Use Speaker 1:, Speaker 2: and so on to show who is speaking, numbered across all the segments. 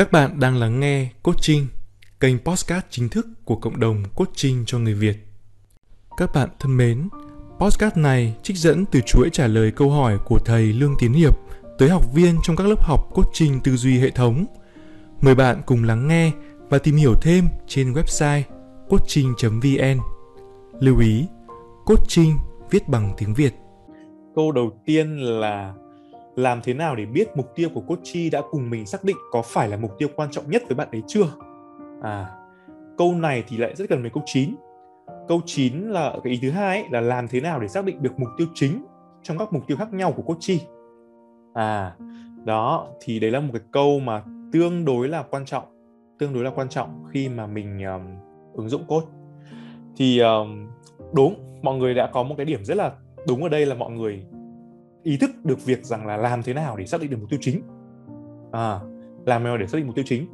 Speaker 1: Các bạn đang lắng nghe Coaching, kênh podcast chính thức của cộng đồng coaching cho người Việt. Các bạn thân mến, podcast này trích dẫn từ chuỗi trả lời câu hỏi của thầy Lương Tiến Hiệp tới học viên trong các lớp học coaching tư duy hệ thống. Mời bạn cùng lắng nghe và tìm hiểu thêm trên website coaching.vn. Lưu ý, coaching viết bằng tiếng Việt.
Speaker 2: Câu đầu tiên là làm thế nào để biết mục tiêu của coach đã cùng mình xác định có phải là mục tiêu quan trọng nhất với bạn ấy chưa? À, câu này thì lại rất cần về câu 9. Câu 9 là cái ý thứ hai là làm thế nào để xác định được mục tiêu chính trong các mục tiêu khác nhau của coach. À, đó thì đấy là một cái câu mà tương đối là quan trọng, tương đối là quan trọng khi mà mình um, ứng dụng code. Thì um, đúng, mọi người đã có một cái điểm rất là đúng ở đây là mọi người ý thức được việc rằng là làm thế nào để xác định được mục tiêu chính. À làm nào để xác định mục tiêu chính?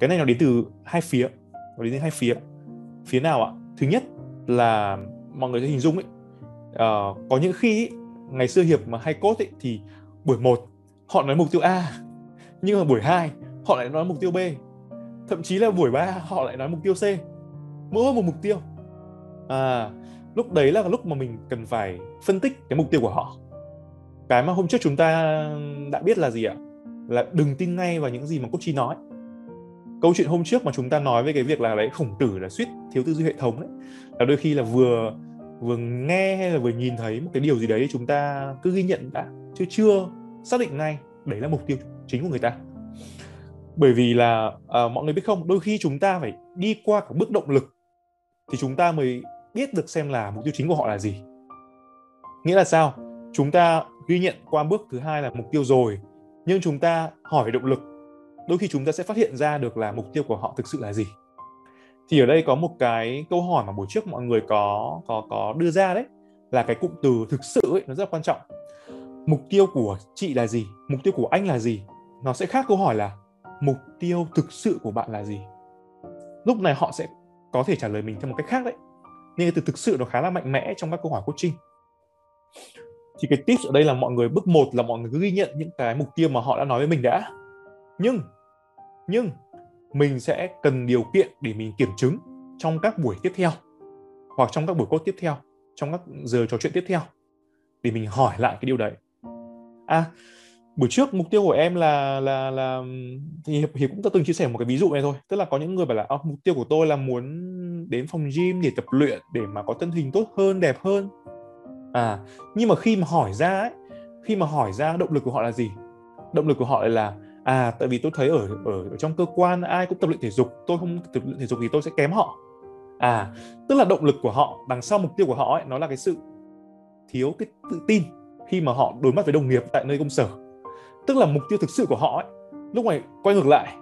Speaker 2: Cái này nó đến từ hai phía nó đến từ hai phía. Phía nào ạ? Thứ nhất là mọi người sẽ hình dung ấy uh, có những khi ấy, ngày xưa hiệp mà hay cốt ấy thì buổi 1 họ nói mục tiêu A nhưng mà buổi 2 họ lại nói mục tiêu B. Thậm chí là buổi 3 họ lại nói mục tiêu C. Mỗi một mục tiêu. À lúc đấy là lúc mà mình cần phải phân tích cái mục tiêu của họ cái mà hôm trước chúng ta đã biết là gì ạ? Là đừng tin ngay vào những gì mà coach nói. Câu chuyện hôm trước mà chúng ta nói về cái việc là đấy khổng tử là suýt thiếu tư duy hệ thống đấy là đôi khi là vừa vừa nghe hay là vừa nhìn thấy một cái điều gì đấy chúng ta cứ ghi nhận đã chứ chưa xác định ngay đấy là mục tiêu chính của người ta. Bởi vì là à, mọi người biết không đôi khi chúng ta phải đi qua cả bước động lực thì chúng ta mới biết được xem là mục tiêu chính của họ là gì. Nghĩa là sao? Chúng ta ghi nhận qua bước thứ hai là mục tiêu rồi, nhưng chúng ta hỏi động lực. Đôi khi chúng ta sẽ phát hiện ra được là mục tiêu của họ thực sự là gì. Thì ở đây có một cái câu hỏi mà buổi trước mọi người có có có đưa ra đấy, là cái cụm từ thực sự ấy, nó rất là quan trọng. Mục tiêu của chị là gì? Mục tiêu của anh là gì? Nó sẽ khác câu hỏi là, mục tiêu thực sự của bạn là gì? Lúc này họ sẽ có thể trả lời mình theo một cách khác đấy. Nên từ thực sự nó khá là mạnh mẽ trong các câu hỏi coaching thì cái tips ở đây là mọi người bước một là mọi người cứ ghi nhận những cái mục tiêu mà họ đã nói với mình đã. Nhưng nhưng mình sẽ cần điều kiện để mình kiểm chứng trong các buổi tiếp theo hoặc trong các buổi cốt tiếp theo trong các giờ trò chuyện tiếp theo để mình hỏi lại cái điều đấy. À buổi trước mục tiêu của em là là là thì hiệp, hiệp cũng đã từng chia sẻ một cái ví dụ này thôi tức là có những người bảo là mục tiêu của tôi là muốn đến phòng gym để tập luyện để mà có thân hình tốt hơn đẹp hơn à nhưng mà khi mà hỏi ra ấy khi mà hỏi ra động lực của họ là gì? Động lực của họ lại là à tại vì tôi thấy ở ở, ở trong cơ quan ai cũng tập luyện thể dục tôi không tập luyện thể dục thì tôi sẽ kém họ. À tức là động lực của họ đằng sau mục tiêu của họ ấy nó là cái sự thiếu cái tự tin khi mà họ đối mặt với đồng nghiệp tại nơi công sở. Tức là mục tiêu thực sự của họ ấy lúc này quay ngược lại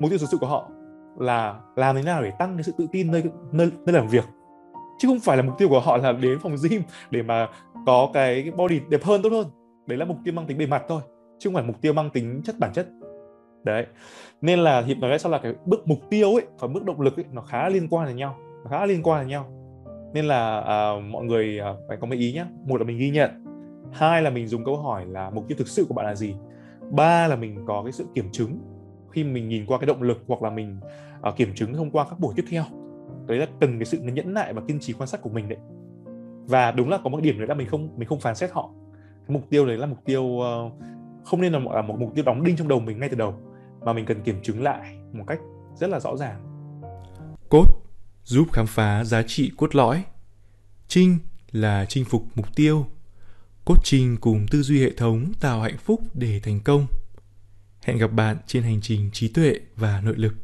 Speaker 2: mục tiêu thực sự của họ là làm thế nào để tăng cái sự tự tin nơi nơi nơi làm việc chứ không phải là mục tiêu của họ là đến phòng gym để mà có cái body đẹp hơn tốt hơn. Đấy là mục tiêu mang tính bề mặt thôi chứ không phải mục tiêu mang tính chất bản chất. Đấy. Nên là hiệp nói sau là cái bước mục tiêu ấy và bước động lực ấy nó khá liên quan đến nhau nó khá liên quan đến nhau. Nên là à, mọi người à, phải có mấy ý nhé một là mình ghi nhận hai là mình dùng câu hỏi là mục tiêu thực sự của bạn là gì? Ba là mình có cái sự kiểm chứng khi mình nhìn qua cái động lực hoặc là mình à, kiểm chứng thông qua các buổi tiếp theo đấy là cần cái sự nhẫn nại và kiên trì quan sát của mình đấy. Và đúng là có một điểm nữa là mình không mình không phán xét họ. Cái mục tiêu đấy là mục tiêu uh, không nên là một, là một mục tiêu đóng đinh trong đầu mình ngay từ đầu mà mình cần kiểm chứng lại một cách rất là rõ ràng.
Speaker 1: Cốt giúp khám phá giá trị cốt lõi. Trinh là chinh phục mục tiêu. Cốt trình cùng tư duy hệ thống tạo hạnh phúc để thành công. Hẹn gặp bạn trên hành trình trí tuệ và nội lực.